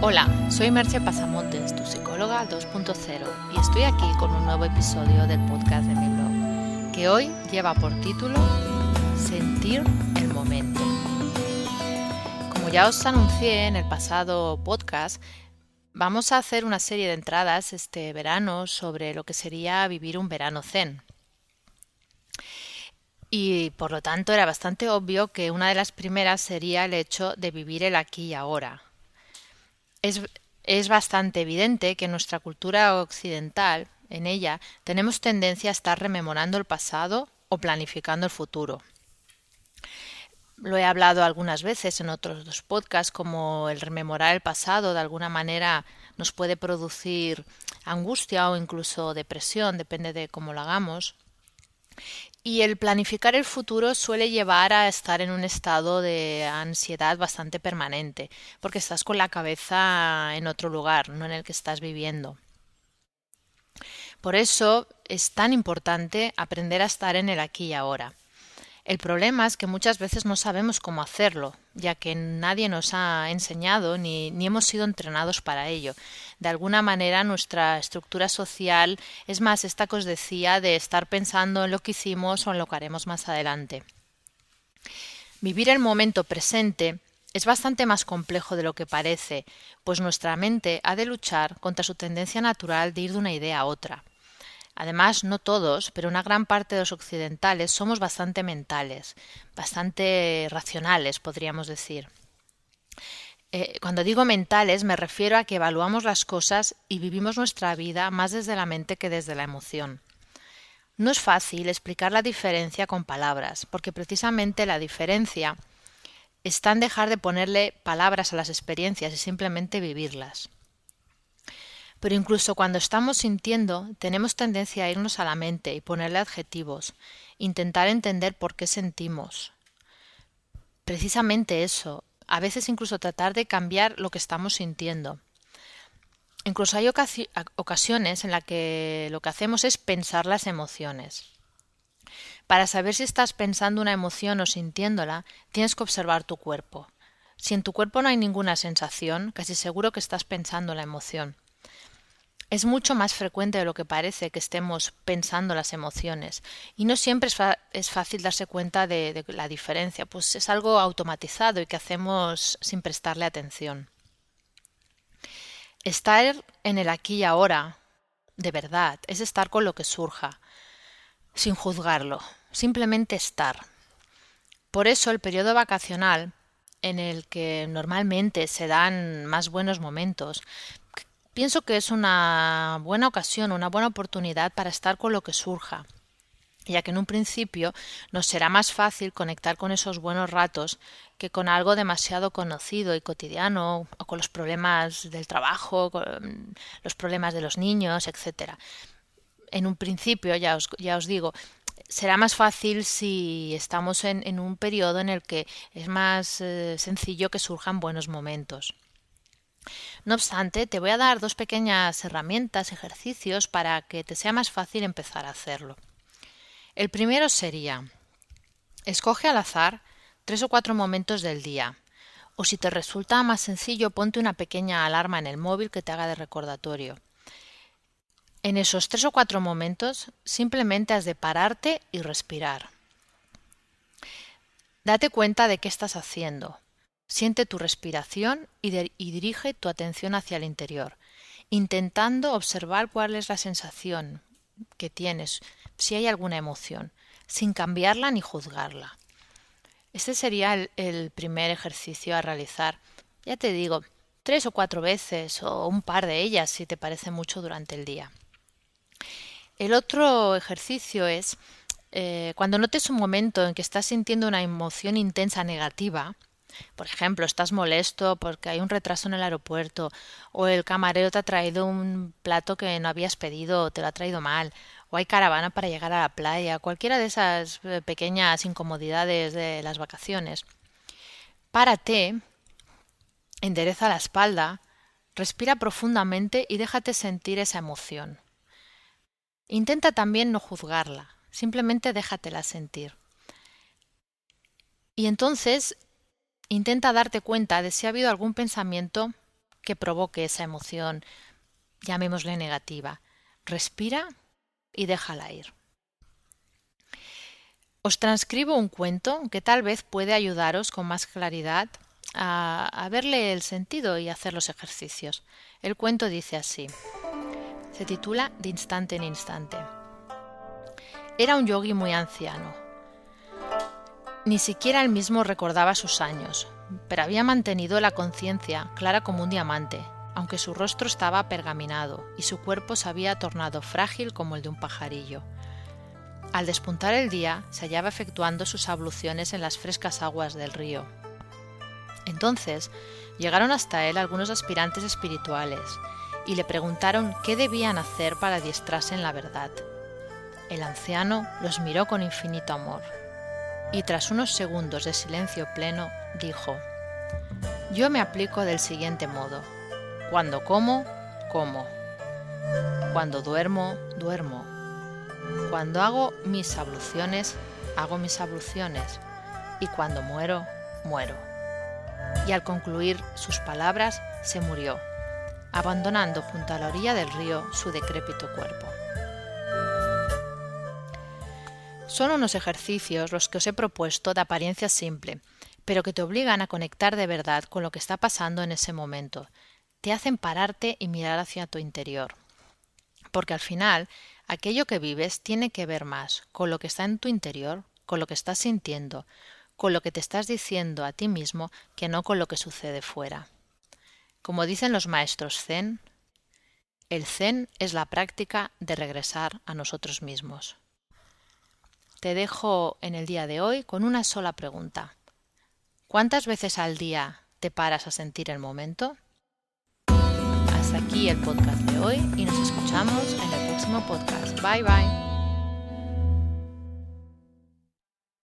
Hola, soy Merche Pasamontes, tu psicóloga 2.0, y estoy aquí con un nuevo episodio del podcast de mi blog, que hoy lleva por título Sentir el momento. Como ya os anuncié en el pasado podcast, vamos a hacer una serie de entradas este verano sobre lo que sería vivir un verano zen. Y por lo tanto era bastante obvio que una de las primeras sería el hecho de vivir el aquí y ahora, es, bastante evidente que en nuestra cultura occidental, en ella, tenemos tendencia a estar rememorando el pasado o planificando el futuro. Lo he hablado algunas veces en otros dos podcasts, como el rememorar el pasado de alguna manera nos puede producir angustia o incluso depresión, depende de cómo lo hagamos. Y el planificar el futuro suele llevar a estar en un estado de ansiedad bastante permanente, porque estás con la cabeza en otro lugar, no en el que estás viviendo. Por eso es tan importante aprender a estar en el aquí y ahora. El problema es que muchas veces no sabemos cómo hacerlo, ya que nadie nos ha enseñado ni, ni, hemos sido entrenados para ello. De alguna manera nuestra estructura social es más esta que os decía de estar pensando en lo que hicimos o en lo que haremos más adelante. Vivir el momento presente es bastante más complejo de lo que parece, pues nuestra mente ha de luchar contra su tendencia natural de ir de una idea a otra. Además, no todos, pero una gran parte de los occidentales somos bastante mentales, bastante racionales, podríamos decir. Eh, cuando digo mentales me refiero a que evaluamos las cosas y vivimos nuestra vida más desde la mente que desde la emoción. No es fácil explicar la diferencia con palabras, porque precisamente la diferencia está en dejar de ponerle palabras a las experiencias y simplemente vivirlas. Pero incluso cuando estamos sintiendo, tenemos tendencia a irnos a la mente y ponerle adjetivos, intentar entender por qué sentimos. Precisamente eso, a veces incluso tratar de cambiar lo que estamos sintiendo. Incluso hay ocasiones en las que lo que hacemos es pensar las emociones. Para saber si estás pensando una emoción o sintiéndola, tienes que observar tu cuerpo. Si en tu cuerpo no hay ninguna sensación, casi seguro que estás pensando la emoción. Es mucho más frecuente de lo que parece que estemos pensando las emociones y no siempre es, fácil darse cuenta de, de la diferencia, pues es algo automatizado y que hacemos sin prestarle atención. Estar en el aquí y ahora, de verdad, es estar con lo que surja, sin juzgarlo, simplemente estar. Por eso el periodo vacacional, en el que normalmente se dan más buenos momentos, Pienso que es una buena ocasión, una buena oportunidad para estar con lo que surja, ya que en un principio nos será más fácil conectar con esos buenos ratos que con algo demasiado conocido y cotidiano, o con los problemas del trabajo, con los problemas de los niños, etc. En un principio, ya os, ya os digo, será más fácil si estamos en, en, un periodo en el que es más eh, sencillo que surjan buenos momentos. No obstante, te voy a dar dos pequeñas herramientas, ejercicios para que te sea más fácil empezar a hacerlo. El primero sería escoge al azar tres o cuatro momentos del día, o si te resulta más sencillo, ponte una pequeña alarma en el móvil que te haga de recordatorio. En esos tres o cuatro momentos simplemente has de pararte y respirar. Date cuenta de qué estás haciendo, Siente tu respiración y, dirige tu atención hacia el interior, intentando observar cuál es la sensación que tienes, si hay alguna emoción, sin cambiarla ni juzgarla. Este sería el, primer ejercicio a realizar. Ya te digo, tres o cuatro veces o un par de ellas si te parece mucho durante el día. El otro ejercicio es eh, cuando notes un momento en que estás sintiendo una emoción intensa negativa, por ejemplo, estás molesto porque hay un retraso en el aeropuerto o el camarero te ha traído un plato que no habías pedido o te lo ha traído mal o hay caravana para llegar a la playa, cualquiera de esas eh, pequeñas incomodidades de las vacaciones. Párate, endereza la espalda, respira profundamente y déjate sentir esa emoción. Intenta también no juzgarla, simplemente déjatela sentir. Y entonces Intenta darte cuenta de si ha habido algún pensamiento que provoque esa emoción, llamémosle negativa. Respira y déjala ir. Os transcribo un cuento que tal vez puede ayudaros con más claridad a, verle el sentido y hacer los ejercicios. El cuento dice así. Se titula De instante en instante. Era un yogi muy anciano. Ni siquiera él mismo recordaba sus años, pero había mantenido la conciencia clara como un diamante, aunque su rostro estaba pergaminado y su cuerpo se había tornado frágil como el de un pajarillo. Al despuntar el día, se hallaba efectuando sus abluciones en las frescas aguas del río. Entonces llegaron hasta él algunos aspirantes espirituales y le preguntaron qué debían hacer para adiestrarse en la verdad. El anciano los miró con infinito amor y tras unos segundos de silencio pleno dijo, Yo me aplico del siguiente modo. Cuando como, como. Cuando duermo, duermo. Cuando hago mis abluciones, hago mis abluciones. Y cuando muero, muero y al concluir sus palabras se murió, abandonando junto a la orilla del río su decrépito cuerpo. Son unos ejercicios los que os he propuesto de apariencia simple, pero que te obligan a conectar de verdad con lo que está pasando en ese momento. Te hacen pararte y mirar hacia tu interior. Porque al final, aquello que vives tiene que ver más con lo que está en tu interior, con lo que estás sintiendo, con lo que te estás diciendo a ti mismo que no con lo que sucede fuera. Como dicen los maestros zen, el zen es la práctica de regresar a nosotros mismos. Te dejo en el día de hoy con una sola pregunta. ¿Cuántas veces al día te paras a sentir el momento? Hasta aquí el podcast de hoy y nos escuchamos en el próximo podcast. Bye bye.